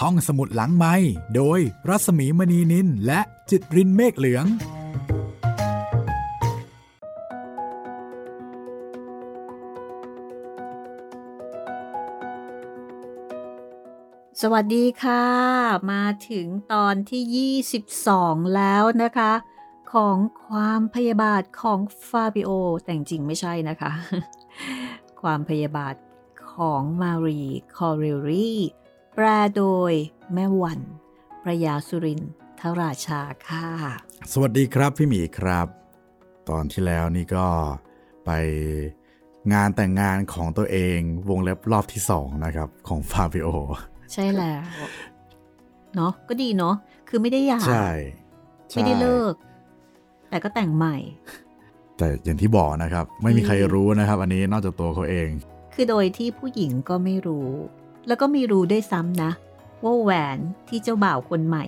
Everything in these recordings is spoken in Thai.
ห้องสมุดหลังไม้โดยรัสมีมณีนินและจิตรินเมฆเหลือง สวัสดีค่ะ มาถึงตอนที่ 22 แล้วนะคะ ของความพยาบาทของฟาบิโอ แต่จริงไม่ใช่นะคะ ความพยาบาทของมารีคอเรลลี แปลโดยแม่วันพระยาสุรินทราชาค่ะ สวัสดีครับพี่หมีครับ ตอนที่แล้วนี่ก็ไปงานแต่งงานของตัวเองวงเล็บรอบที่สองนะครับ ของฟาบิโอ ใช่แล้ว เนาะก็ดีเนาะคือไม่ได้หย่าใช่ ไม่ได้เลิก แต่ก็แต่งใหม่ แต่อย่างที่บอกนะครับ ไม่มีใครรู้นะครับ อันนี้นอกจากตัวเขาเอง คือโดยที่ผู้หญิงก็ไม่รู้ แล้วก็ไม่รู้ได้วยซ้ำนะ ว่าแหวนที่เจ้าบ่าวคนใหม่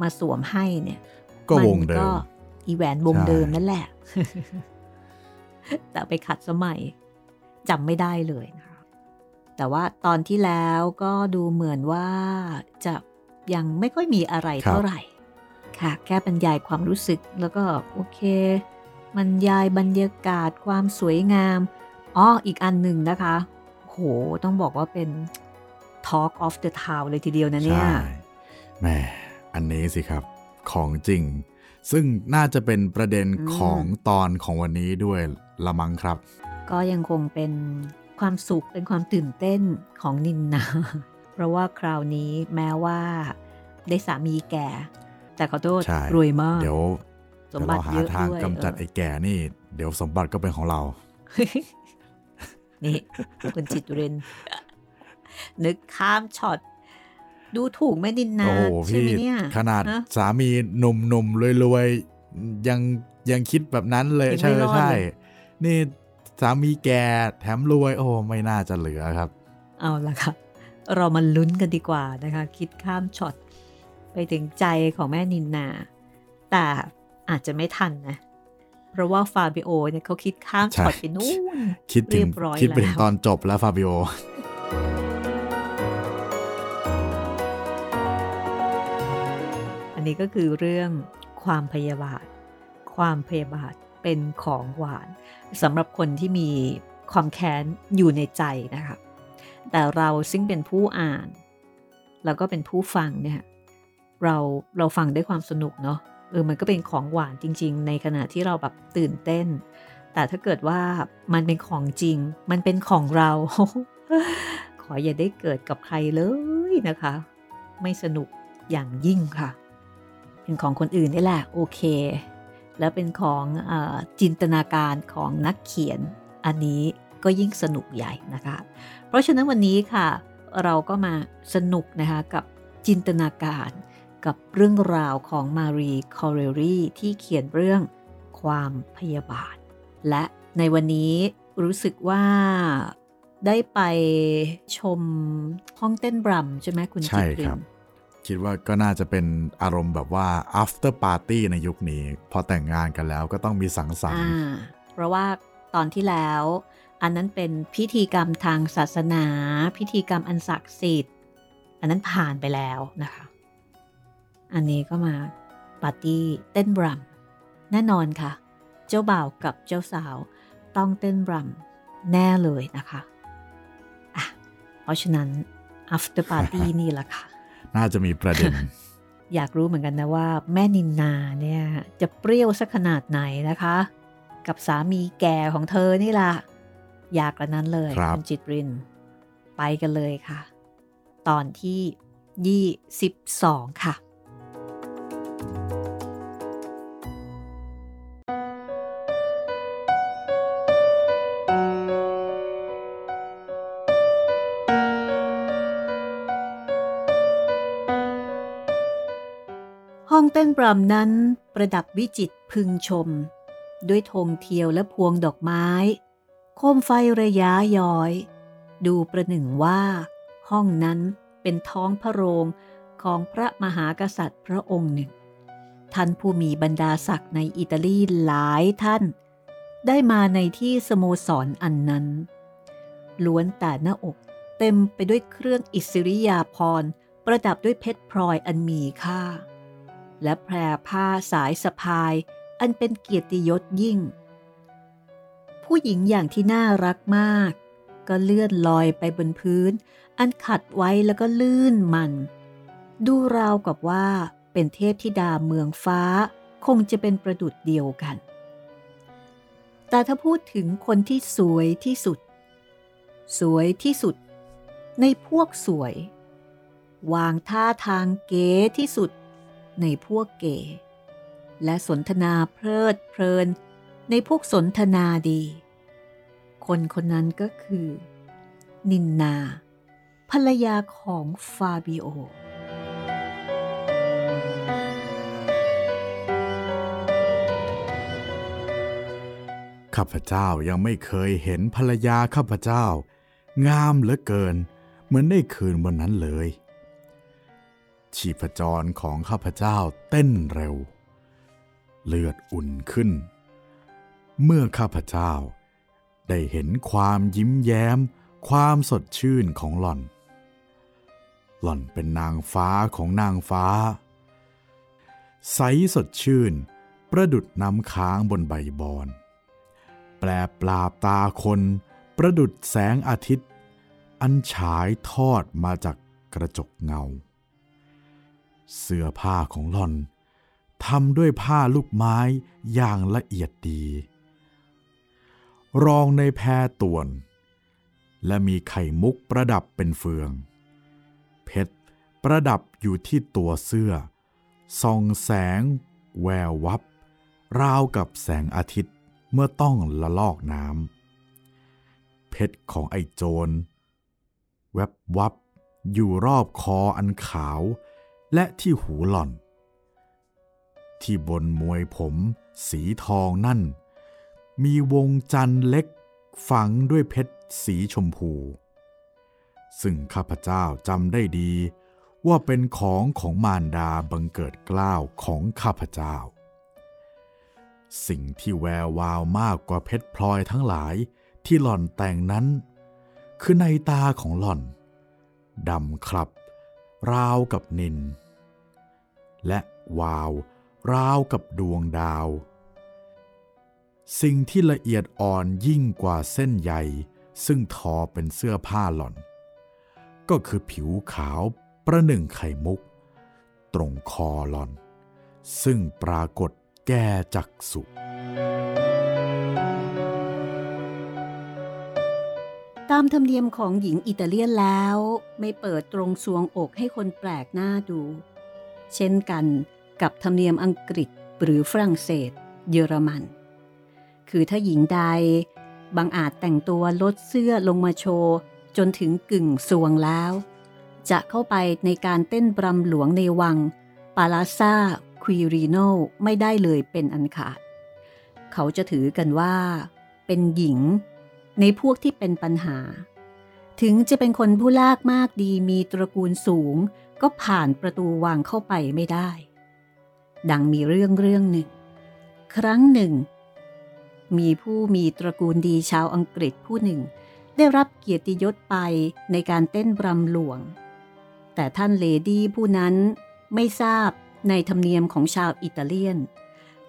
มาสวมให้เนี่ย ก็วงเดินก็มอีแหวนวงใช่เดิมนั่นแหละ แต่เอาไปขัดสมัยจำไม่ได้เลยนะคะแต่ว่าตอนที่แล้วก็ดูเหมือนว่าจะยังไม่ค่อยมีอะไรเท่าไหร่ ค่ะ แค่บรรยายความรู้สึกแล้วก็โอเคบรรยายบรรยากาศความสวยงามอ๋ออีกอันหนึ่งนะคะ โหต้องบอกว่าเป็น Talk of the Town เลยทีเดียวนะเนี่ยใช่แหมอันนี้สิครับของจริง ซึ่งน่าจะเป็นประเด็นอืมของตอนของวันนี้ด้วยละมังครับ ก็ยังคงเป็นความสุขเป็นความตื่นเต้นของนินนา เพราะว่าคราวนี้แม้ว่าได้สามีแก่ แต่ขอโทษใช่รวยมาก เดี๋ยวสมบัติเดี๋ยวเราหาทางเยอะด้วยกำจัดเออไอ้แก่นี่ เดี๋ยวสมบัติก็เป็นของเรา นี่คุณจิตรเรน นึกข้ามช็อตดูถูกแม่นินนาโอ้โหใช่พี่ไหมเนี่ยขนาดฮะสามีหนุ่มหนุ่มๆรวยๆ ยังยังคิดแบบนั้นเลยยังไม่ใช่รอดใช่เลยนี่สามีแก่แถมรวยโอ้ไม่น่าจะเหลือครับ เอาละค่ะ เรามาลุ้นกันดีกว่านะคะ คิดข้ามช็อต ไปถึงใจของแม่นินนา แต่อาจจะไม่ทันนะ เพราะว่าฟาบิโอเนี่ยเขาคิดข้ามช็อตใช่ไปนู่นคิดถึเรียบร้อยคิดไปถึงแล้วตอนจบแล้วฟาบิโอ นนี้ก็คือเรื่องความพยาบาท ความพยาบาทเป็นของหวานสำหรับคนที่มีความแค้นอยู่ในใจนะคะแต่เราซึ่งเป็นผู้อ่าน แล้วก็เป็นผู้ฟังเนี่ยเราเราฟังด้วยความสนุกเนาะเออมันก็เป็นของหวานจริง ๆ ในขณะที่เราแบบตื่นเต้น แต่ถ้าเกิดว่ามันเป็นของจริง มันเป็นของเรา ขออย่าได้เกิดกับใครเลยนะคะ ไม่สนุกอย่างยิ่งค่ะ เป็นของคนอื่นนี่แหละโอเค แล้วเป็นของอจินตนาการของนักเขียนอันนี้ก็ยิ่งสนุกใหญ่นะคะ เพราะฉะนั้นวันนี้ค่ะ เราก็มาสนุกนะคะกับจินตนาการกับเรื่องราวของมารีคอเรลรีที่เขียนเรื่องความพยาบาท และในวันนี้รู้สึกว่าได้ไปชมห้องเต้นบรัมใช่ไหมคุณจิตริน คิดว่าก็น่าจะเป็นอารมณ์แบบว่า after party ในยุคนี้ พอแต่งงานกันแล้วก็ต้องมีสังสรรค์เพราะว่าตอนที่แล้ว อันนั้นเป็นพิธีกรรมทางศาสนา พิธีกรรมอันศักดิ์สิทธิ์ อันนั้นผ่านไปแล้วนะคะ อันนี้ก็มาปาร์ตี้เต้นบรัมแน่นอนค่ะ เจ้าบ่าวกับเจ้าสาวต้องเต้นบรัมแน่เลยนะคะอะเพราะฉะนั้น after party นี่แหละค่ะ น่าจะมีประเด็น อยากรู้เหมือนกันนะว่า แม่นินนาเนี่ยจะเปรี้ยวสักขนาดไหนนะคะ กับสามีแก่ของเธอนี่ล่ะ อยากกระนั้นเลยครับณจิตริน ไปกันเลยค่ะ ตอนที่ 22 ค่ะ บรัมนั้นประดับวิจิตรพึงชม ด้วยธงเทียวและพวงดอกไม้ โคมไฟระยะย้อย ดูประหนึ่งว่า ห้องนั้นเป็นท้องพระโรงของพระมหากษัตริย์พระองค์หนึ่ง ท่านผู้มีบรรดาศักดิ์ในอิตาลีหลายท่าน ได้มาในที่สโมสรอันนั้น ล้วนแต่หน้าอกเต็มไปด้วยเครื่องอิสริยาภรณ์ประดับด้วยเพชรพลอยอันมีค่า และแพรผ้าสายสะพาย อันเป็นเกียรติยศยิ่ง ผู้หญิงอย่างที่น่ารักมาก ก็เลื่อนลอยไปบนพื้น อันขัดไว้แล้วก็ลื่นมัน ดูราวกับว่าเป็นเทพธิดาเมืองฟ้า คงจะเป็นประดุดเดียวกัน แต่ถ้าพูดถึงคนที่สวยที่สุด สวยที่สุด ในพวกสวย วางท่าทางเก๋ที่สุด ในพวกเก๋และสนทนาเพลิดเพลิน ในพวกสนทนาดี คนคนนั้นก็คือ นินนา ภรรยาของฟาบิโอข้าพเจ้ายังไม่เคยเห็นภรรยาข้าพเจ้า งามเหลือเกิน เหมือนได้คืนวันนั้นเลย ชีพจรของข้าพเจ้าเต้นเร็ว เลือดอุ่นขึ้น เมื่อข้าพเจ้า ได้เห็นความยิ้มแย้ม ความสดชื่นของหล่อน หล่อนเป็นนางฟ้าของนางฟ้า ใสสดชื่น ประดุดน้ำค้างบนใบบอน แปลปลาบตาคน ประดุดแสงอาทิตย์ อันฉายทอดมาจากกระจกเงา เสื้อผ้าของหล่อนทำด้วยผ้าลูกไม้อย่างละเอียดดี รองในแพรตวน และมีไข่มุกประดับเป็นเฟือง เพชรประดับอยู่ที่ตัวเสื้อ ส่องแสง แวววับ ราวกับแสงอาทิตย์เมื่อต้องละลอกน้ำเพชรของไอโจร แวบวับอยู่รอบคออันขาว และที่หูหล่อน ที่บนมวยผมสีทองนั่น มีวงจันทร์เล็กฝังด้วยเพชรสีชมพู ซึ่งข้าพเจ้าจำได้ดีว่าเป็นของของมารดาบังเกิดกล้าวของข้าพเจ้า สิ่งที่แวววาวมากกว่าเพชรพลอยทั้งหลายที่หล่อนแต่งนั้น คือในตาของหล่อนดำครับ ราวกับนิน และวาว ราวกับดวงดาว สิ่งที่ละเอียดอ่อนยิ่งกว่าเส้นใยซึ่งทอเป็นเสื้อผ้าหล่อน ก็คือผิวขาวประหนึ่งไข่มุก ตรงคอหล่อน ซึ่งปรากฏแก่จักสุตามธรรมเนียมของหญิงอิตาเลียนแล้ว ไม่เปิดตรงสวงอกให้คนแปลกหน้าดู เช่นกันกับธรรมเนียมอังกฤษหรือฝรั่งเศส เยอรมัน คือถ้าหญิงใดบางอาจแต่งตัวลดเสื้อลงมาโชว์จนถึงกึ่งสวงแล้ว จะเข้าไปในการเต้นบรำหลวงในวัง ปาลาซาควีรีโนไม่ได้เลยเป็นอันขาด เขาจะถือกันว่า เป็นหญิง ในพวกที่เป็นปัญหา ถึงจะเป็นคนผู้ลากมากดีมีตระกูลสูง ก็ผ่านประตูวังเข้าไปไม่ได้ ดังมีเรื่องเรื่องหนึ่ง ครั้งหนึ่ง มีผู้มีตระกูลดีชาวอังกฤษผู้หนึ่ง ได้รับเกียรติยศไปในการเต้นบรำหลวง แต่ท่านเลดี้ผู้นั้นไม่ทราบในธรรมเนียมของชาวอิตาเลียน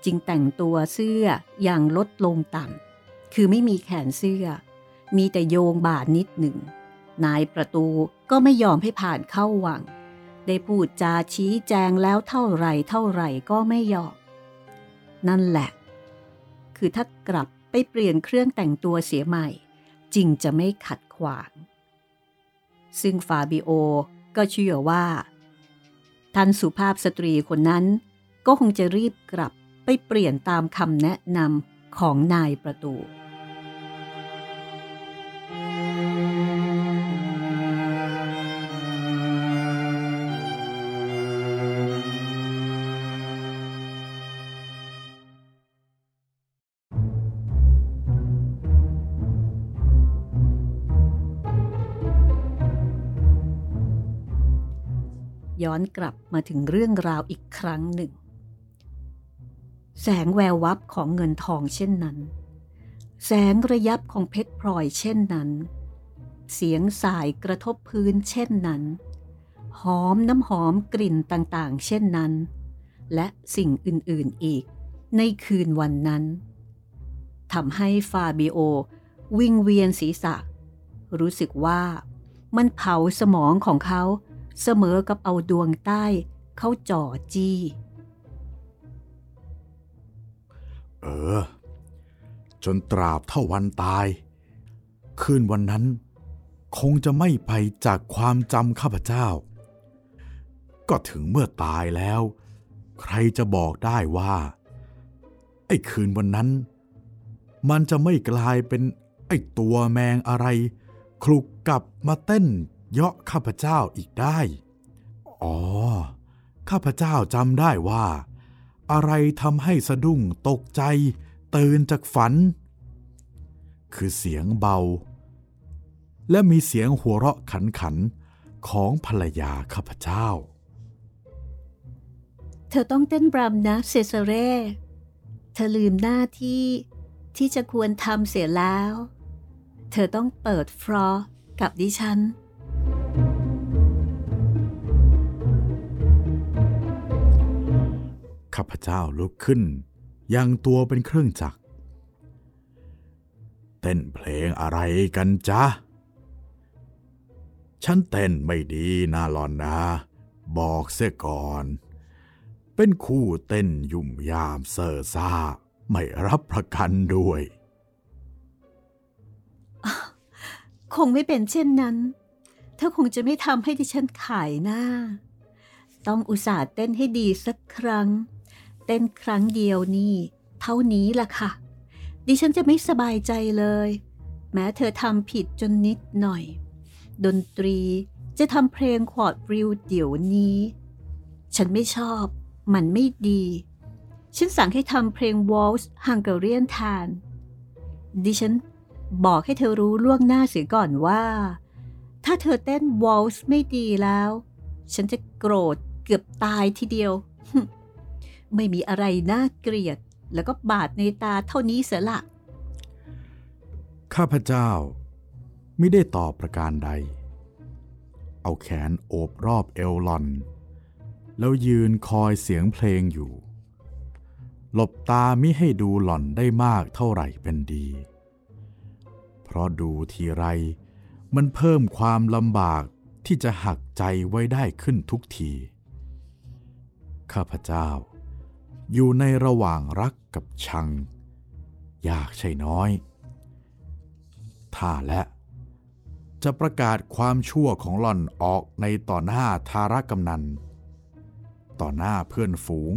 จึงแต่งตัวเสื้ออย่างลดลงต่ำคือไม่มีแขนเสื้อ มีแต่โยงบ่านิดหนึ่งนายประตูก็ไม่ยอมให้ผ่านเข้าวัง ได้พูดจาชี้แจงแล้วเท่าไรเท่าไรก็ไม่ยอมนั่นแหละ คือถ้ากลับไปเปลี่ยนเครื่องแต่งตัวเสียใหม่ จริงจะไม่ขัดขวาง ซึ่งฟาบิโอก็เชื่อว่า ท่านสุภาพสตรีคนนั้นก็คงจะรีบกลับไปเปลี่ยนตามคำแนะนำของนายประตู ย้อนกลับมาถึงเรื่องราวอีกครั้งหนึ่ง แสงแวววับของเงินทองเช่นนั้น แสงระยับของเพชรพลอยเช่นนั้น เสียงสายกระทบพื้นเช่นนั้น หอมน้ำหอมกลิ่นต่างๆ เช่นนั้น และสิ่งอื่นๆอีกในคืนวันนั้นทำให้ฟาบิโอ วิ่งเวียนศีรษะ รู้สึกว่ามันเผาสมองของเขา เสมอกับเอาดวงใต้เขาจ่อจี้ เออ จนตราบเท่าวันตาย คืนวันนั้น คงจะไม่ไปจากความจำข้าพเจ้า ก็ถึงเมื่อตายแล้ว ใครจะบอกได้ว่า ไอ้คืนวันนั้น มันจะไม่กลายเป็นไอ้ตัวแมงอะไรคลุกกลับมาเต้น เยาะข้าพเจ้าอีกได้ อ๋อ ข้าพเจ้าจำได้ว่า อะไรทำให้สะดุ้งตกใจ ตื่นจากฝัน คือเสียงเบา และมีเสียงหัวเราะขันขันของภรรยาข้าพเจ้า เธอต้องเต้นบรัมนะเซซเร่เธอลืมหน้าที่ที่จะควรทำเสียแล้ว เธอต้องเปิดฟรอกับดิฉัน ข้าพเจ้าลุกขึ้นยังตัวเป็นเครื่องจักร เต้นเพลงอะไรกันจ๊ะ ฉันเต้นไม่ดีนะหลอนนะ บอกเสียก่อน เป็นคู่เต้นยุ่มยามเซอร์ซ่า ไม่รับประกันด้วย คงไม่เป็นเช่นนั้น เธอคงจะไม่ทำให้ดิฉันขายหน้า ต้องอุตส่าห์เต้นให้ดีสักครั้ง เต้นครั้งเดียวนี่ เท่านี้ล่ะค่ะ ดิฉันจะไม่สบายใจเลย แม้เธอทำผิดจนนิดหน่อย ดนตรีจะทำเพลงควอดริวเดี๋ยวนี้ ฉันไม่ชอบ มันไม่ดี ฉันสั่งให้ทำเพลงวอลส์ฮังการียนแทน ดิฉันบอกให้เธอรู้ล่วงหน้าเสียก่อนว่า ถ้าเธอเต้นวอลส์ไม่ดีแล้ว ฉันจะโกรธเกือบตายทีเดียว ไม่มีอะไรน่าเกลียด แล้วก็บาดในตาเท่านี้เสียละข้าพเจ้าไม่ได้ตอบประการใด เอาแขนโอบรอบเอลลอน แล้วยืนคอยเสียงเพลงอยู่ หลบตามิให้ดูหล่อนได้มากเท่าไหร่เป็นดี เพราะดูทีไรมันเพิ่มความลำบากที่จะหักใจไว้ได้ขึ้นทุกที ข้าพเจ้า อยู่ในระหว่างรักกับชัง ยากใช่น้อย ถ้าและ จะประกาศความชั่วของหล่อนออกในต่อหน้าทารกำนัน ต่อหน้าเพื่อนฝูง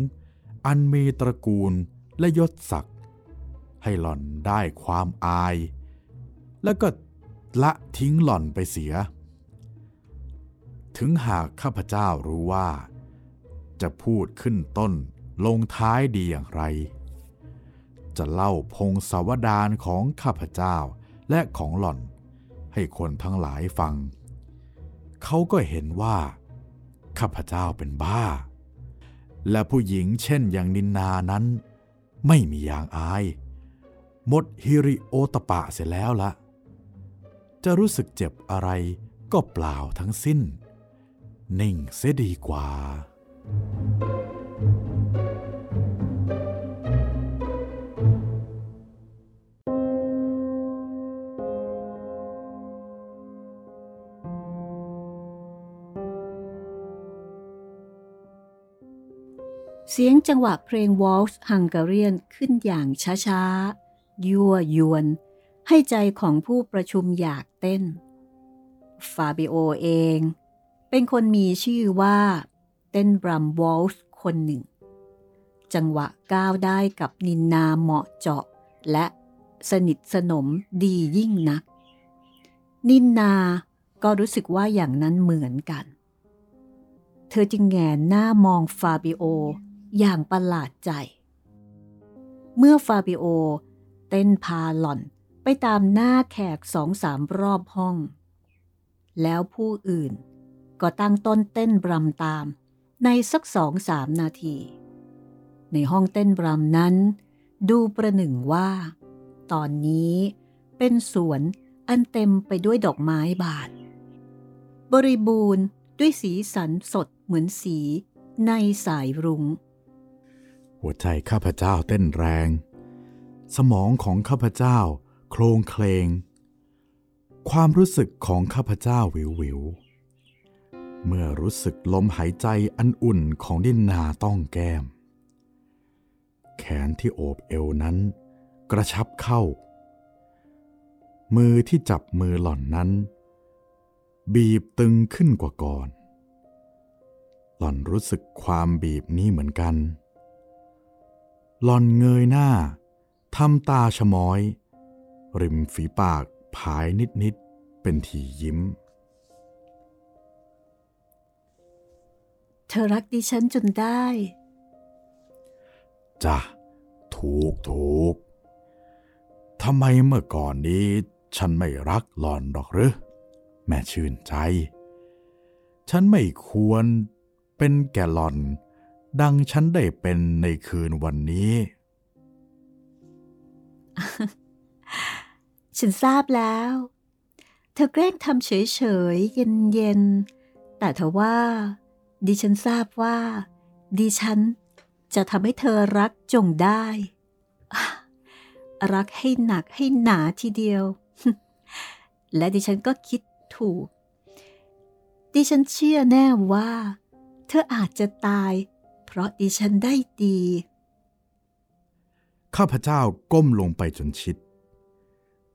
อันมีตระกูลและยศศักดิ์ให้หล่อนได้ความอาย แล้วก็ละทิ้งหล่อนไปเสีย ถึงหากข้าพเจ้ารู้ว่า จะพูดขึ้นต้น ลงท้ายดีอย่างไร จะเล่าพงศาวดารของข้าพเจ้าและของหล่อนให้คนทั้งหลายฟัง เขาก็เห็นว่า ข้าพเจ้าเป็นบ้า และผู้หญิงเช่นอย่างนินนานั้น ไม่มีอย่างอาย หมดฮิริโอตปะเสร็จแล้วละจะรู้สึกเจ็บอะไรก็เปล่าทั้งสิ้น นิ่งเสียดีกว่า เสียงจังหวะเพลงวอลส์ฮังการียนขึ้นอย่างช้าๆ ยั่วยวน ให้ใจของผู้ประชุมอยากเต้น ฟาบิโอเอง เป็นคนมีชื่อว่า เต้นบรัมวอลส์คนหนึ่ง จังหวะก้าวได้กับนินนาเหมาะเจาะ และสนิทสนมดียิ่งนัก นินนาก็รู้สึกว่าอย่างนั้นเหมือนกัน เธอจึงแหงนหน้ามองฟาบิโอ อย่างประหลาดใจ เมื่อฟาบิโอ เต้นพาหล่อนไปตามหน้าแขกสองสามรอบห้อง แล้วผู้อื่นก็ตั้งต้นเต้นบรำตามในสักสองสามนาที ในห้องเต้นบรำนั้น ดูประหนึ่งว่า ตอนนี้เป็นสวนอันเต็มไปด้วยดอกไม้บานบริบูรณ์ด้วยสีสันสดเหมือนสีในสายรุง้ง หัวใจข้าพเจ้าเต้นแรง สมองของข้าพเจ้าโคลงเคลง ความรู้สึกของข้าพเจ้าวิววิวเมื่อรู้สึกลมหายใจอันอุ่นของดินนาต้องแก้ม แขนที่โอบเอวนั้น กระชับเข้า มือที่จับมือหล่อนนั้น บีบตึงขึ้นกว่าก่อน หล่อนรู้สึกความบีบนี้เหมือนกัน หล่อนเงยหน้าทำตาชะม้อย ริมฝีปากผายนิดๆเป็นทียิ้ม เธอรักดิฉันจนได้จ้ะถูกถูกทำไมเมื่อก่อนนี้ ฉันไม่รักหล่อนหรอกหรือแม่ชื่นใจ ฉันไม่ควรเป็นแก่หล่อน ดังฉันได้เป็นในคืนวันนี้ ฉันทราบแล้ว เธอแกล้งทำเฉยๆ เย็นๆ แต่เธอว่า ดิฉันทราบว่า ดิฉันจะทำให้เธอรักจงได้ รักให้หนักให้หนาทีเดียว และดิฉันก็คิดถูก ดิฉันเชื่อแน่ว่า เธออาจจะตาย ราะดิฉันได้ดี ข้าพเจ้าก้มลงไปจนชิด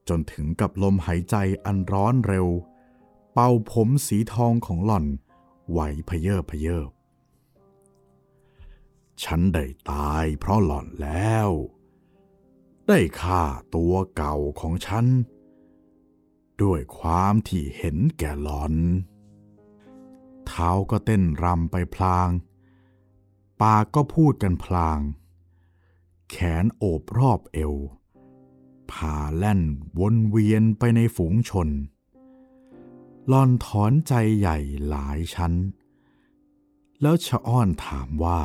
จนถึงกับลมหายใจอันร้อนเร็ว เป่าผมสีทองของหล่อนไหวพเยอพเยอฉันได้ตายเพราะหล่อนแล้ว ได้ฆ่าตัวเก่าของฉัน ด้วยความที่เห็นแก่หล่อน เท้าก็เต้นรำไปพลาง ปากก็พูดกันพลาง แขนโอบรอบเอว พาแล่นวนเวียนไปในฝูงชนหลอนถอนใจใหญ่หลายชั้น แล้วชะอ้อนถามว่า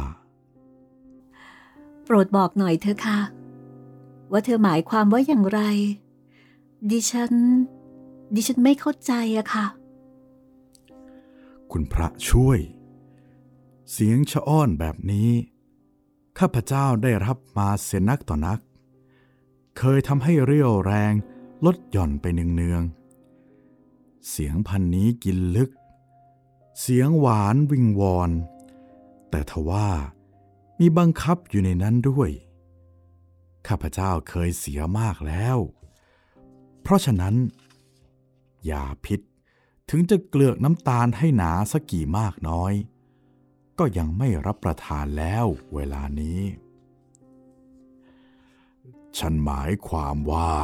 โปรดบอกหน่อยเธอะค่ะ ว่าเธอหมายความว่าอย่างไร ดิฉัน ดิฉันไม่เข้าใจอะค่ะ คุณพระช่วย เสียงชะอ้อนแบบนี้ ข้าพเจ้าได้รับมาเสียนักต่อนัก เคยทำให้เรี่ยวแรงลดหย่อนไปเนืองๆเสียงพันนี้กินลึก เสียงหวานวิงวอน แต่ทว่ามีบังคับอยู่ในนั้นด้วย ข้าพเจ้าเคยเสียมากแล้ว เพราะฉะนั้นอย่าพิษถึงจะเกลือกน้ำตาลให้หนาสักกี่มากน้อย ก็ยังไม่รับประทานแล้วเวลานี้ ฉันหมายความว่า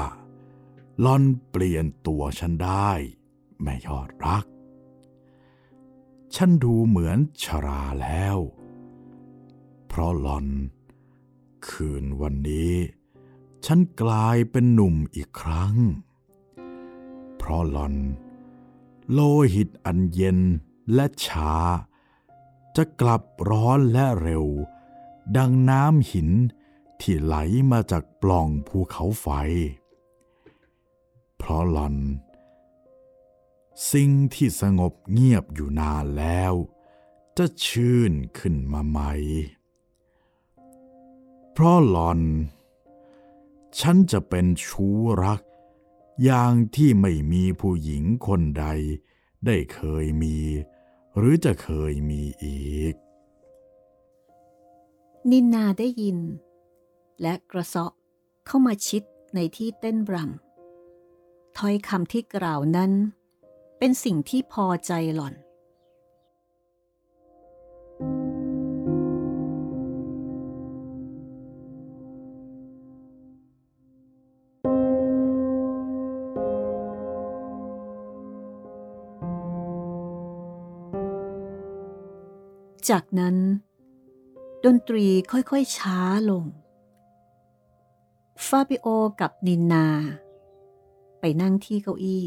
ลอนเปลี่ยนตัวฉันได้ แม่ยอดรัก ฉันดูเหมือนชราแล้ว เพราะลอน คืนวันนี้ ฉันกลายเป็นหนุ่มอีกครั้ง เพราะลอน โลหิตอันเย็นและช้า จะกลับร้อนและเร็ว ดังน้ำหินที่ไหลมาจากปล่องภูเขาไฟ เพราะหลอน สิ่งที่สงบเงียบอยู่นานแล้ว จะชื่นขึ้นมาใหม่ เพราะหลอน ฉันจะเป็นชู้รัก อย่างที่ไม่มีผู้หญิงคนใดได้เคยมี หรือจะเคยมีอีก นินนาได้ยิน และกระเซาะเข้ามาชิดในที่เต้นรำถ้อยคำที่กล่าวนั้น เป็นสิ่งที่พอใจหล่อน จากนั้น ดนตรีค่อยๆช้าลง ฟาบิโอกับนินนา ไปนั่งที่เก้าอี้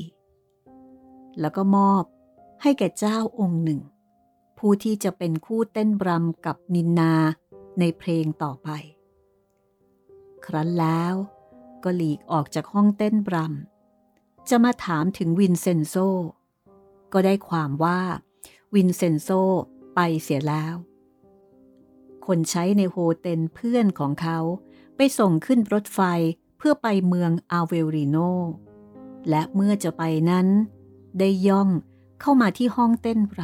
แล้วก็มอบให้แก่เจ้าองค์หนึ่ง ผู้ที่จะเป็นคู่เต้นรำกับนินนาในเพลงต่อไป ครั้นแล้วก็หลีกออกจากห้องเต้นรำจะมาถามถึงวินเซนโซ ก็ได้ความว่าวินเซนโซ ไปเสียแล้ว คนใช้ใน hotel เพื่อนของเขาไปส่งขึ้นรถไฟเพื่อไปเมืองอาเวริโน และเมื่อจะไปนั้น ได้ย่องเข้ามาที่ห้องเต้นร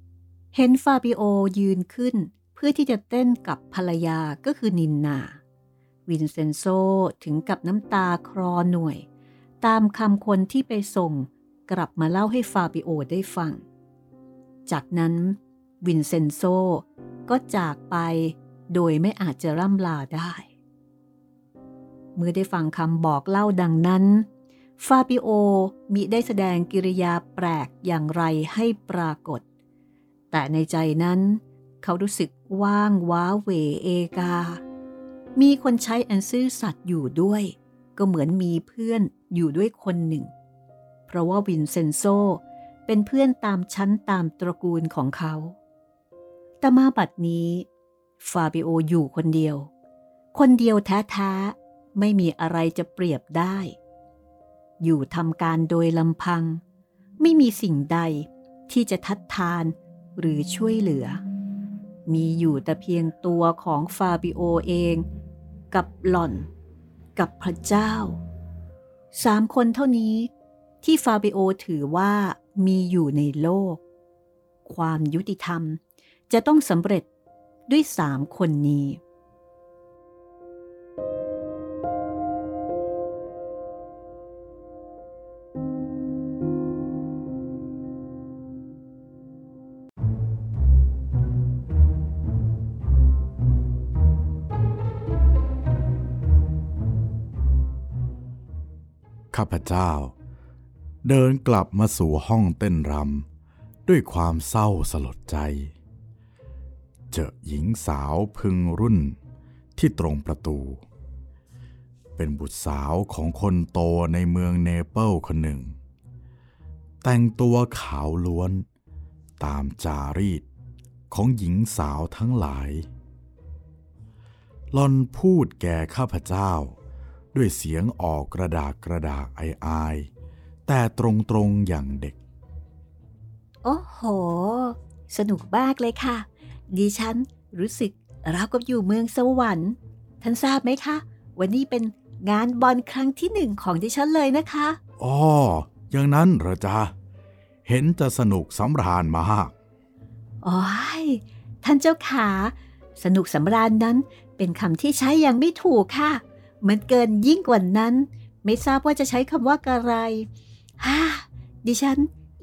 ำเห็นฟาบิโอยืนขึ้นเพื่อที่จะเต้นกับภรรยาก็คือนินนา วินเซนโซถึงกับน้ำตาคลอหน่วย ตามคำคนที่ไปส่งกลับมาเล่าให้ฟาบิโอได้ฟัง จากนั้น วินเซนโซก็จากไปโดยไม่อาจจะร่ำลาได้ เมื่อได้ฟังคำบอกเล่าดังนั้น ฟาบิโอมิได้แสดงกิริยาแปลกอย่างไรให้ปรากฏ แต่ในใจนั้นเขารู้สึกว่างว้าเหว่เอกา มีคนใช้อันซื่อสัตย์อยู่ด้วย ก็เหมือนมีเพื่อนอยู่ด้วยคนหนึ่ง เพราะว่าวินเซนโซเป็นเพื่อนตามชั้นตามตระกูลของเขา แต่มาบัดนี้ ฟาบิโออยู่คนเดียว คนเดียวแท้ๆ ไม่มีอะไรจะเปรียบได้ อยู่ทำการโดยลำพัง ไม่มีสิ่งใดที่จะทัดทานหรือช่วยเหลือ มีอยู่แต่เพียงตัวของฟาบิโอเอง กับหล่อน กับพระเจ้า สามคนเท่านี้ที่ฟาบิโอถือว่ามีอยู่ในโลก ความยุติธรรม จะต้องสำเร็จด้วยสามคนนี้ ข้าพเจ้า เดินกลับมาสู่ห้องเต้นรำด้วยความเศร้าสลดใจ เจอหญิงสาวพึงรุ่นที่ตรงประตู เป็นบุตรสาวของคนโตในเมืองเนเปิลคนหนึ่ง แต่งตัวขาวล้วนตามจารีตของหญิงสาวทั้งหลายลอนพูดแก่ข้าพเจ้า ด้วยเสียงออกกระดากกระดากไออายแต่ตรงตรงๆอย่างเด็ก โอ้โห สนุกมากเลยค่ะ ดิฉันรู้สึกราวกับอยู่เมืองสวรรค์ ท่านทราบไหมคะ วันนี้เป็นงานบอลครั้งที่หนึ่งของดิฉันเลยนะคะอ๋ออย่างนั้นเหรอจ๊ะเห็นจะสนุกสำราญมากโอ้ยท่านเจ้าขา สนุกสำราญนั้นเป็นคำที่ใช้ยังไม่ถูกค่ะ มันเกินยิ่งกว่านั้น ไม่ทราบว่าจะใช้คำว่ากระไรฮ่าดิฉัน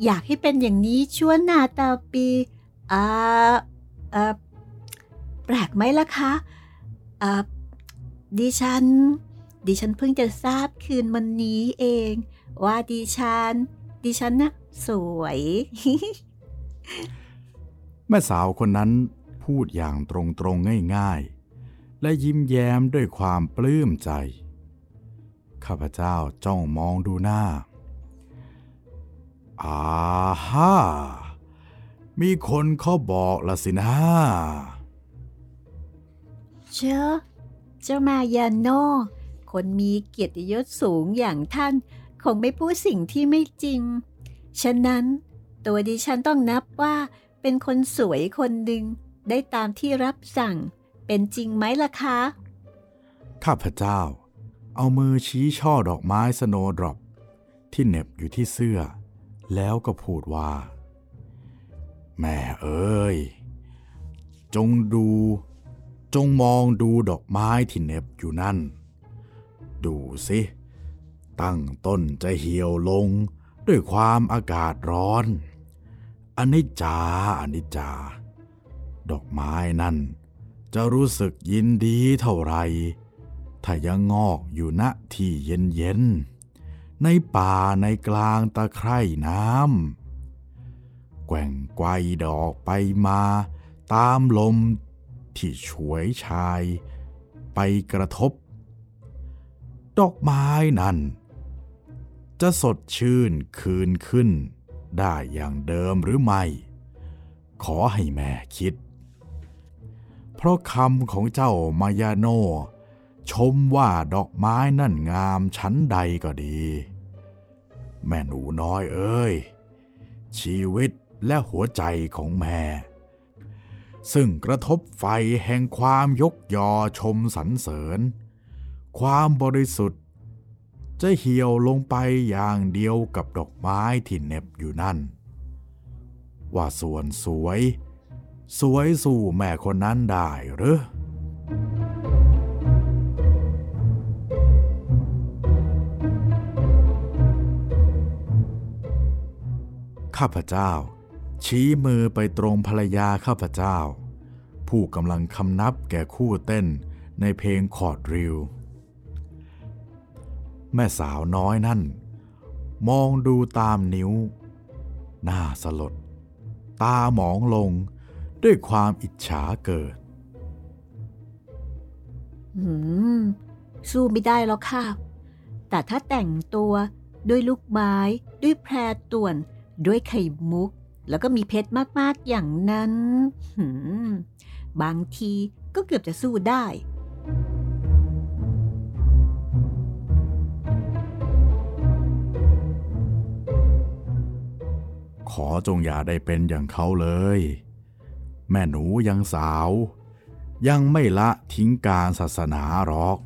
อยากให้เป็นอย่างนี้ชั่วหนาตาปี อ่าอ่า แปลกไหมล่ะคะดิฉัน ดิฉันเพิ่งจะทราบคืนวันนี้เอง ว่าดิฉัน ดิฉันน่ะสวย แม่สาวคนนั้นพูดอย่างตรงตรงๆง่ายๆ และยิ้มแย้มด้วยความปลื้มใจ ข้าพเจ้าจ้องมองดูหน้าอาฮ่า มีคนเขาบอกละสินะเจ้าเจ้ามายาโนคนมีเกียรติยศสูงอย่างท่าน คงไม่พูดสิ่งที่ไม่จริง ฉะนั้นตัวดิฉันต้องนับว่าเป็นคนสวยคนหนึ่งได้ตามที่รับสั่ง เป็นจริงไหมล่ะคะ ข้าพเจ้า เอามือชี้ช่อดอกไม้สโนว์ดรอปที่เหน็บอยู่ที่เสื้อ แล้วก็พูดว่า แม่เอ้ย จงดู จงมองดูดอกไม้ที่เน็บอยู่นั่น ดูสิ ตั้งต้นจะเหี่ยวลงด้วยความอากาศร้อนอันนี้จาอันนี้จา ดอกไม้นั่น จะรู้สึกยินดีเท่าไหรถ้ายังงอกอยู่ณที่เย็นๆ ในป่าในกลางตะไคร่น้ำ แกว่งไกวดอกไปมา ตามลมที่ฉวยชาย ไปกระทบ ดอกไม้นั่นจะสดชื่นคืนขึ้น ได้อย่างเดิมหรือไม่ ขอให้แม่คิด เพราะคำของเจ้ามายาโน ชมว่าดอกไม้นั่นงามชั้นใดก็ดี แม่หนูน้อยเอ้ยชีวิต และหัวใจของแม่ ซึ่งกระทบไฟแห่งความยกยอชมสรรเสริญ ความบริสุทธิ์ จะเหี่ยวลงไปอย่างเดียวกับดอกไม้ที่เน็บอยู่นั่น ว่าส่วนสวย สวยสู่แม่คนนั้นได้หรือข้าพเจ้า ชี้มือไปตรงภรรยาข้าพเจ้า ผู้กำลังคำนับแก่คู่เต้นในเพลงคอร์ดริว แม่สาวน้อยนั่น มองดูตามนิ้ว หน้าสลด ตาหมองลงด้วยความอิจฉาเกิด หืม สู้ไม่ได้หรอกค่ะ แต่ถ้าแต่งตัวด้วยลูกไม้ ด้วยแพรต่วน ด้วยไข่มุก แล้วก็มีเพชรมากๆอย่างนั้น บางทีก็เกือบจะสู้ได้ ขอจงอย่าได้เป็นอย่างเขาเลย แม่หนูยังสาว ยังไม่ละทิ้งการศาสนาหรอก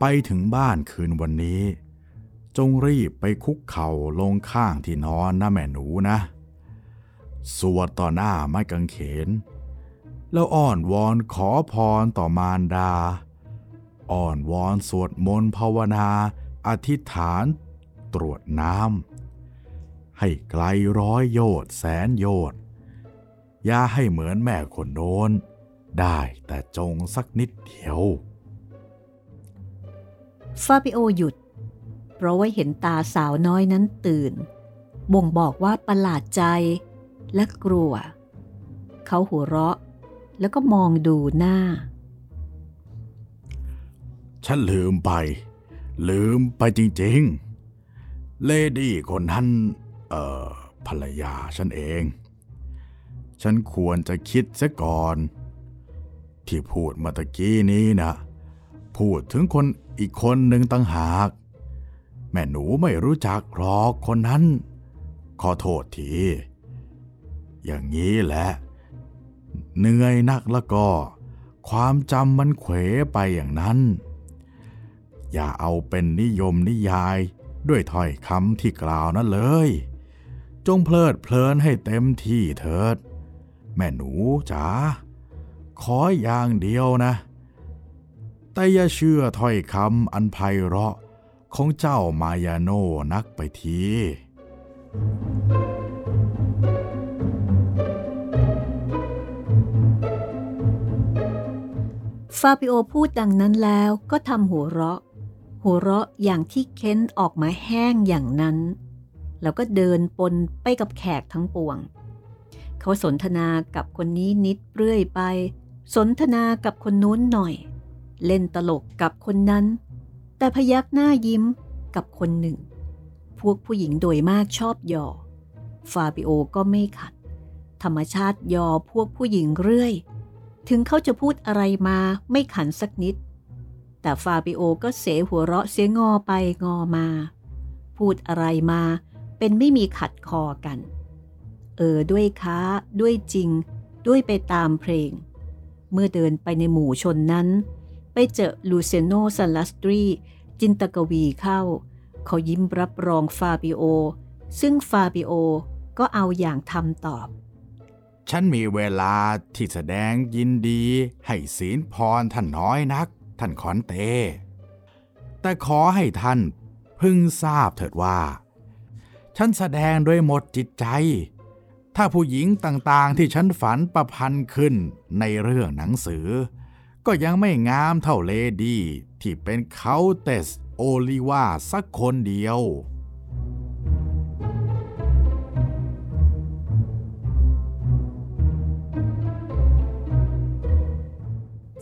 ไปถึงบ้านคืนวันนี้ จงรีบไปคุกเข่าลงข้างที่นอนนะแม่หนูนะ สวดต่อหน้าไม้กางเขน แล้วอ้อนวอนขอพรต่อมารดา อ้อนวอนสวดมนต์ภาวนาอธิษฐานตรวจน้ำให้ไกลร้อยโยชน์แสนโยชน์อย่าให้เหมือนแม่คนโน้น ได้แต่จงสักนิดเดียว ฟาบิโอหยุด เพราะว่าเห็นตาสาวน้อยนั้นตื่น บ่งบอกว่าประหลาดใจ และกลัว เขาหัวเราะแล้วก็มองดูหน้า ฉันลืมไป ลืมไปจริงๆ เลดี้คนนั้นเอ่อภรรยาฉันเอง ฉันควรจะคิดซะก่อน ที่พูดมาตะกี้นี้นะ พูดถึงคนอีกคนหนึ่งตั้งหาก แม่หนูไม่รู้จักหรอกคนนั้น ขอโทษที อย่างนี้แหละ เหนื่อยนักแล้วก็ ความจำมันเขวไปอย่างนั้น อย่าเอาเป็นนิยมนิยายด้วยถ้อยคำที่กล่าวนั้นเลย จงเพลิดเพลินให้เต็มที่เถิด แม่หนูจ๋าขออย่างเดียวนะ แต่อย่าเชื่อถ้อยคำอันไพเราะของเจ้ามายาโนนักไปที ฟาบิโอพูดดังนั้นแล้วก็ทำหัวเราะ หัวเราะอย่างที่เค้นออกมาแห้งอย่างนั้น แล้วก็เดินปนไปกับแขกทั้งปวง เขาสนทนากับคนนี้นิดเรื่อยไป สนทนากับคนนู้นหน่อย เล่นตลกกับคนนั้น แต่พยักหน้ายิ้มกับคนหนึ่ง พวกผู้หญิงโดยมากชอบหยอฟาบิโอก็ไม่ขัด ธรรมชาติยอพวกผู้หญิงเรื่อย ถึงเขาจะพูดอะไรมาไม่ขันสักนิด แต่ฟาบิโอก็เสหัวเราะเสียงอไปงอมา พูดอะไรมาเป็นไม่มีขัดคอกัน เออด้วยค้า ด้วยจริง ด้วยไปตามเพลง เมื่อเดินไปในหมู่ชนนั้น ไปเจอลูเซโนซันลัสตรีจินตกวีเข้า เขายิ้มรับรองฟาบิโอ ซึ่งฟาบิโอก็เอาอย่างทำตอบ ฉันมีเวลาที่แสดงยินดี ให้ศีลพรท่านน้อยนัก ท่านคอนเต แต่ขอให้ท่านพึงทราบเถิดว่า ฉันแสดงด้วยหมดจิตใจ ถ้าผู้หญิงต่างๆที่ฉันฝันประพันธ์ขึ้นในเรื่องหนังสือ ก็ยังไม่งามเท่า lady ที่เป็นเคาน์เตสโอลิวาสักคนเดียว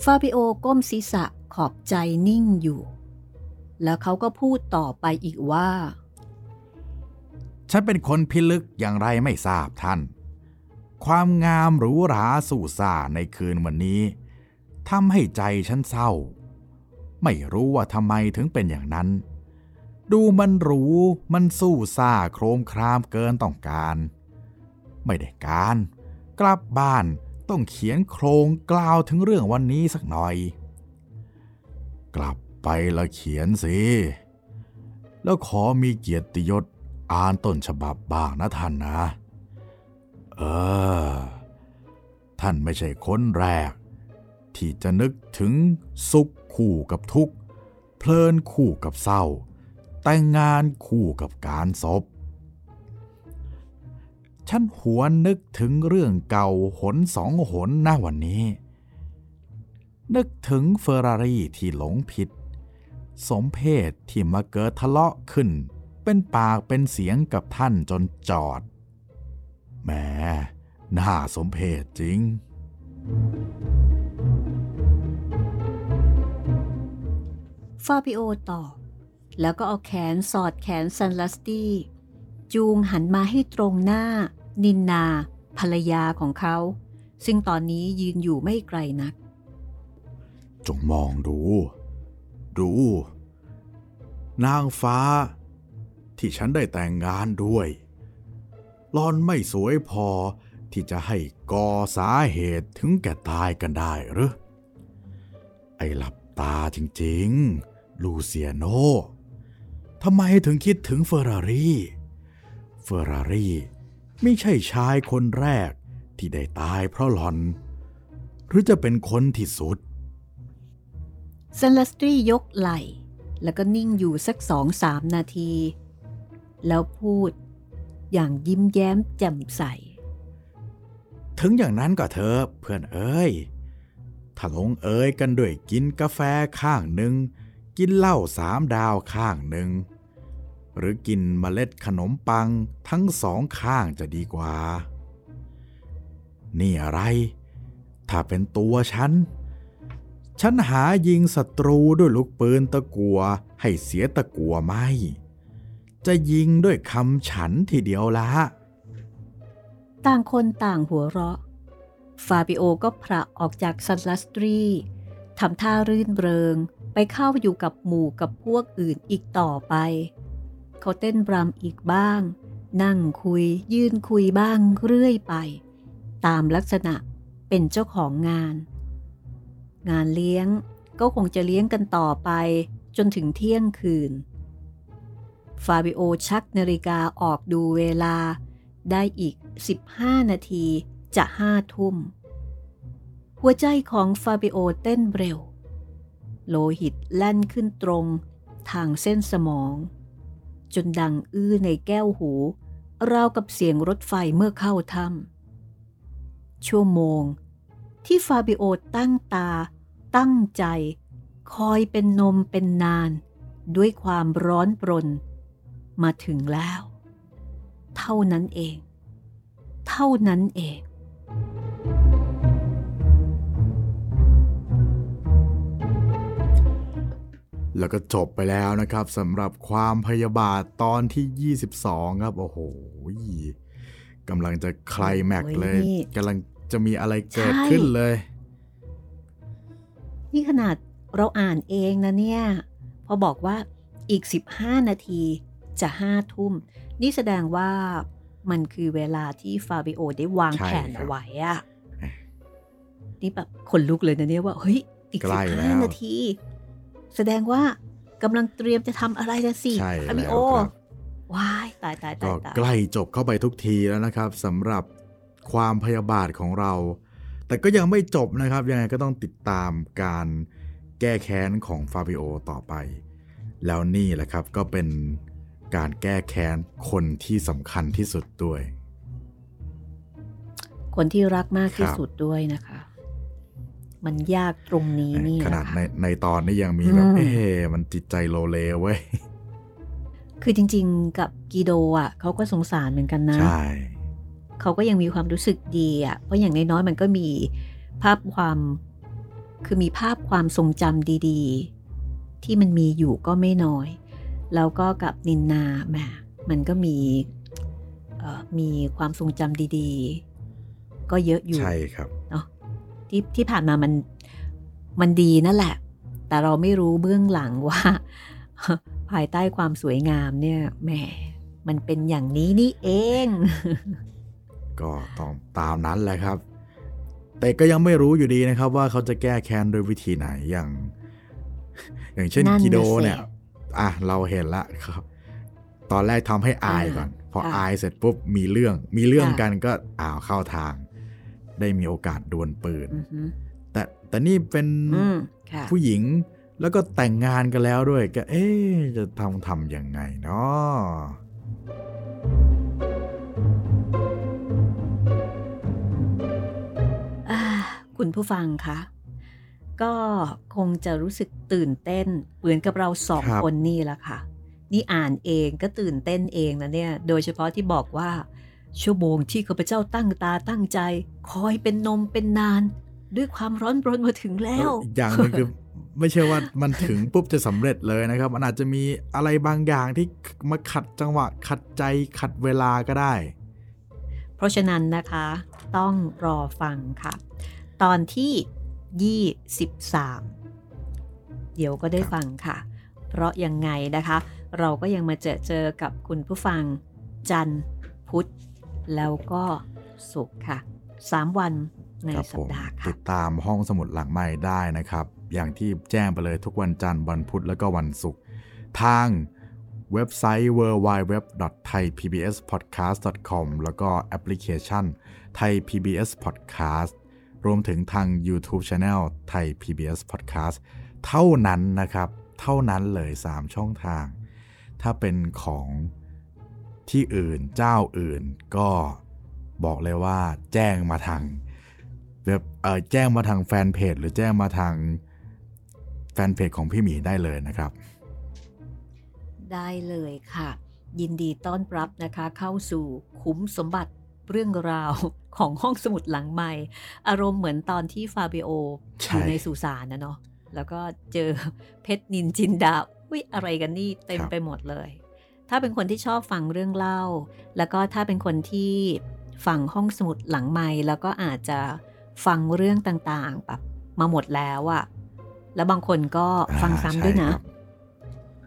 ฟาบิโอก้มศีรษะขอบใจนิ่งอยู่ แล้วเขาก็พูดต่อไปอีกว่า ฉันเป็นคนพิลึกอย่างไรไม่ทราบท่าน ความงามหรูหราสู่ซ่าในคืนวันนี้ทำให้ใจฉันเศร้า ไม่รู้ว่าทำไมถึงเป็นอย่างนั้น ดูมันหรูมันสู้ซ่าโครมครามเกินต้องการ ไม่ได้การ กลับบ้าน ต้องเขียนโครงกล่าวถึงเรื่องวันนี้สักหน่อย กลับไปละเขียนสิ แล้วขอมีเกียรติยศอ่านต้นฉบับบ้างนะท่านนะ เออ ท่านไม่ใช่คนแรก ที่จะนึกถึงสุขคู่กับทุกข์เพลินคู่กับเศร้า แต่งงานคู่กับการศพ ฉันหวนนึกถึงเรื่องเก่าหนสองหนหน้าวันนี้ นึกถึงเฟอร์รารี่ที่หลงผิด สมเพศที่มาเกิดทะเลาะขึ้น เป็นปากเป็นเสียงกับท่านจนจอดแหมน่าสมเพศจริง ฟาบิโอตอบ แล้วก็เอาแขนสอดแขนซันลัสตี้ จูงหันมาให้ตรงหน้า นินนา ภรรยาของเขา ซึ่งตอนนี้ยืนอยู่ไม่ไกลนัก จงมองดู ดู นางฟ้า ที่ฉันได้แต่งงานด้วยหลอนไม่สวยพอที่จะให้ก่อสาเหตุถึงแก่ตายกันได้หรือไอ้หลับตาจริงๆ ลูเซียโนทำไมถึงคิดถึงเฟอร์รารี่ เฟอร์รารี่ไม่ใช่ชายคนแรกที่ได้ตายเพราะหลอน หรือจะเป็นคนที่สุดซันลัสตรียกไหล่แล้วก็นิ่งอยู่สักสองสามนาที แล้วพูดอย่างยิ้มแย้มแจ่มใส ถึงอย่างนั้นก็เถอะเพื่อนเอ้ยถ้าลงเอยกันด้วยกินกาแฟข้างหนึ่ง กินเหล้าสามดาวข้างหนึ่ง หรือกินเมล็ดขนมปังทั้งสองข้างจะดีกว่า นี่อะไร ถ้าเป็นตัวฉัน ฉันหายิงศัตรูด้วยลูกปืนตะกัวให้เสียตะกัวไม่จะยิงด้วยคำฉันทีเดียวละ ต่างคนต่างหัวเราะ ฟาบิโอก็พระออกจากซันลัสตรีทำท่ารื่นเริงไปเข้าอยู่กับหมู่กับพวกอื่นอีกต่อไป เขาเต้นรำอีกบ้าง นั่งคุย ยืนคุยบ้างเรื่อยไป ตามลักษณะเป็นเจ้าของงาน งานเลี้ยงก็คงจะเลี้ยงกันต่อไปจนถึงเที่ยงคืน ฟาบิโอชักนาฬิกาออกดูเวลาได้อีก 15 นาทีจะห้าทุ่ม หัวใจของฟาบิโอเต้นเร็ว โลหิตแล่นขึ้นตรงทางเส้นสมอง จนดังอื้อในแก้วหู ราวกับเสียงรถไฟเมื่อเข้าถ้ำชั่วโมง ที่ฟาบิโอตั้งตา ตั้งใจ คอยเป็นนมเป็นนาน ด้วยความร้อนปรน มาถึงแล้ว เท่านั้นเอง เท่านั้นเอง แล้วก็จบไปแล้วนะครับสำหรับความพยาบาทตอนที่ 22 ครับ โอ้โหกำลังจะคลายแม็กซ์เลยโอ้ยนี่กำลังจะมีอะไรเกิดใช่ขึ้นเลย นี่ขนาดเราอ่านเองนะเนี่ย พอบอกว่าอีก 15 นาทีจะห้าทุ่ม นี่แสดงว่ามันคือเวลาที่ฟาบิโอได้วางใช่แผนครับเอาไว้อะนี่แบบขนลุกเลยนะเนี่ยว่า เฮ้ย อีกใกล้แล้ว15นาที แสดงว่ากำลังเตรียมจะทำอะไรละสิใช่ฟาบิแล้วโอครับว้ายตายตายตาก็ยตายใกล้จบเข้าไปทุกทีแล้วนะครับสำหรับความพยาบาทของเรา แต่ก็ยังไม่จบนะครับ ยังไงก็ต้องติดตามการแก้แค้นของฟาบิโอต่อไป แล้วนี่แหละครับก็เป็นการแก้แค้นคนที่สำคัญที่สุดด้วย คนที่รักมากที่ครับสุดด้วยนะคะ มันยากตรงนี้นี่ขนาดแหละในค่ะในตอนนี้ยังมีแบบอืมเอ๊ะมันจิตใจโลเลเว้ย คือจริง ๆ กับกีโดอะเขาก็สงสารเหมือนกันนะใช่เขาก็ยังมีความรู้สึกดีอะเพราะอย่างน้อยๆมันก็มีภาพความคือมีภาพความทรงจำดีๆ ที่มันมีอยู่ก็ไม่น้อย แล้วก็กับนินนาแหมมันก็มีเอ่อมีความทรงจำดีๆ ก็เยอะอยู่ใช่ครับเนาะ ที่ที่ผ่านมามันมันดีนั่นแหละ แต่เราไม่รู้เบื้องหลังว่า ภายใต้ความสวยงามเนี่ยแหมมันเป็นอย่างนี้นี่เอง ก็ต้องตามนั้นแหละครับ แต่ก็ยังไม่รู้อยู่ดีนะครับ ว่าเขาจะแก้แค้นโดยวิธีไหนอย่าง อย่างเช่นนั่นน่ะกิโดสิเนี่ย อะเราเห็นละครับ ตอนแรกทำให้อายก่อน พอค่ะอายเสร็จปุ๊บมีเรื่อง มีเรื่องค่ะกันก็อ้าวเข้าทาง ได้มีโอกาสดวลปืนอือฮึแต่แต่นี่เป็นอืมค่ะผู้หญิงแล้วก็แต่งงานกันแล้วด้วยก็เอ๊ะจะทำทำยังไงเนาะอ่าคุณผู้ฟังคะก็คงจะรู้สึกตื่นเต้น เหมือนกับเราสองครับคนนี่แหละค่ะ นี่อ่านเองก็ตื่นเต้นเองนะเนี่ย โดยเฉพาะที่บอกว่า ชั่วโมงที่ข้าพเจ้าตั้งตาตั้งใจ คอยเป็นนมเป็นนาน ด้วยความร้อนรนมาถึงแล้วอีกอย่างหนึงคือไม่ใช่ว่ามันถึงปุ๊บจะสำเร็จเลยนะครับ มันอาจจะมีอะไรบางอย่างที่มาขัดจังหวะ ขัดใจขัดเวลาก็ได้ เพราะฉะนั้นนะคะ ต้องรอฟังค่ะ ตอนที่ 23 เดี๋ยวก็ได้ฟังค่ะ เพราะยังไงนะคะ เราก็ยังมาเจอเจอกับคุณผู้ฟังจันทร์พุธ แล้วก็ศุกร์ค่ะ 3 วันในสัปดาห์ค่ะติดตามห้องสมุดหลังใหม่ได้นะครับ อย่างที่แจ้งไปเลยทุกวันจันทร์วันพุธแล้วก็วันศุกร์ทางเว็บไซต์ www.thaipbspodcast.com แล้วก็แอปพลิเคชัน Thai PBS Podcast รวมถึงทาง YouTube Channel Thai PBS Podcast เท่านั้นนะครับ เท่านั้นเลย 3 ช่องทาง ถ้าเป็นของ ที่อื่นเจ้าอื่นก็บอกเลยว่าแจ้งมาทางเว็บเออแจ้งมาทางแฟนเพจหรือแจ้งมาทางแฟนเพจของพี่หมีได้เลยนะครับ ได้เลยค่ะ ยินดีต้อนรับนะคะเข้าสู่คุ้มสมบัติเรื่องราวของห้องสมุดหลังใหม่ อารมณ์เหมือนตอนที่ฟาบิโอใช่อยู่ในสุสานนะเนาะแล้วก็เจอเพชรนินจินดาวิอะไรกันนี่เต็มไปหมดเลย ถ้าเป็นคนที่ชอบฟังเรื่องเล่า แล้วก็ถ้าเป็นคนที่ฟังห้องสมุดหลังใหม่แล้วก็อาจจะฟังเรื่องต่างๆแบบมาหมดแล้วอะแล้วบางคนก็ฟังซ้ำด้วยนะอ่าใช่ครับ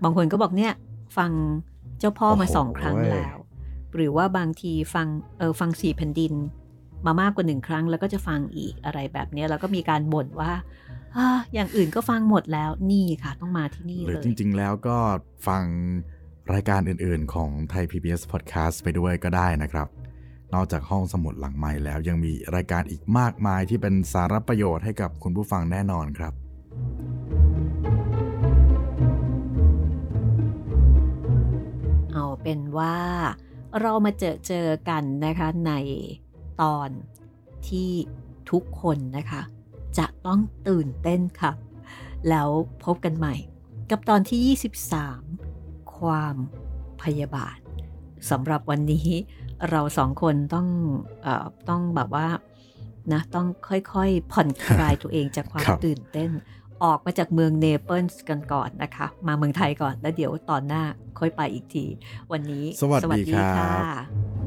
บางคนก็บอกเนี่ย ฟังเจ้าพ่อมาโอ้โหสองครั้งแล้ว หรือว่าบางทีฟังเออฟังสี่แผ่นดิน มามากกว่าหนึ่งครั้ง แล้วก็จะฟังอีกอะไรแบบเนี้ยแล้วก็มีการบ่นว่าอาอย่างอื่นก็ฟังหมดแล้วนี่ค่ะ ต้องมาที่นี่หรืเลอยจริง ๆ แล้วก็ฟัง รายการอื่นๆ ของไทย PBS Podcast ไปด้วยก็ได้นะครับ นอกจากห้องสมุดหลังใหม่แล้วยังมีรายการอีกมากมายที่เป็นสาระประโยชน์ให้กับคุณผู้ฟังแน่นอนครับเอาเป็นว่าเรามาเจอเจอกันนะคะในตอนที่ทุกคนนะคะ จะต้องตื่นเต้นค่ะ แล้วพบกันใหม่ กับตอนที่ 23 ความพยาบาทสำหรับวันนี้เราสองคนต้องเออต้องแบบว่านะต้องค่อยๆ ผ่อนคลายตัวเองจากความครับตื่นเต้น ออกมาจากเมืองเนเปิลส์กันก่อนนะคะ มาเมืองไทยก่อนแล้วเดี๋ยวตอนหน้าค่อยไปอีกที วันนี้ สวัสดีครับค่ะ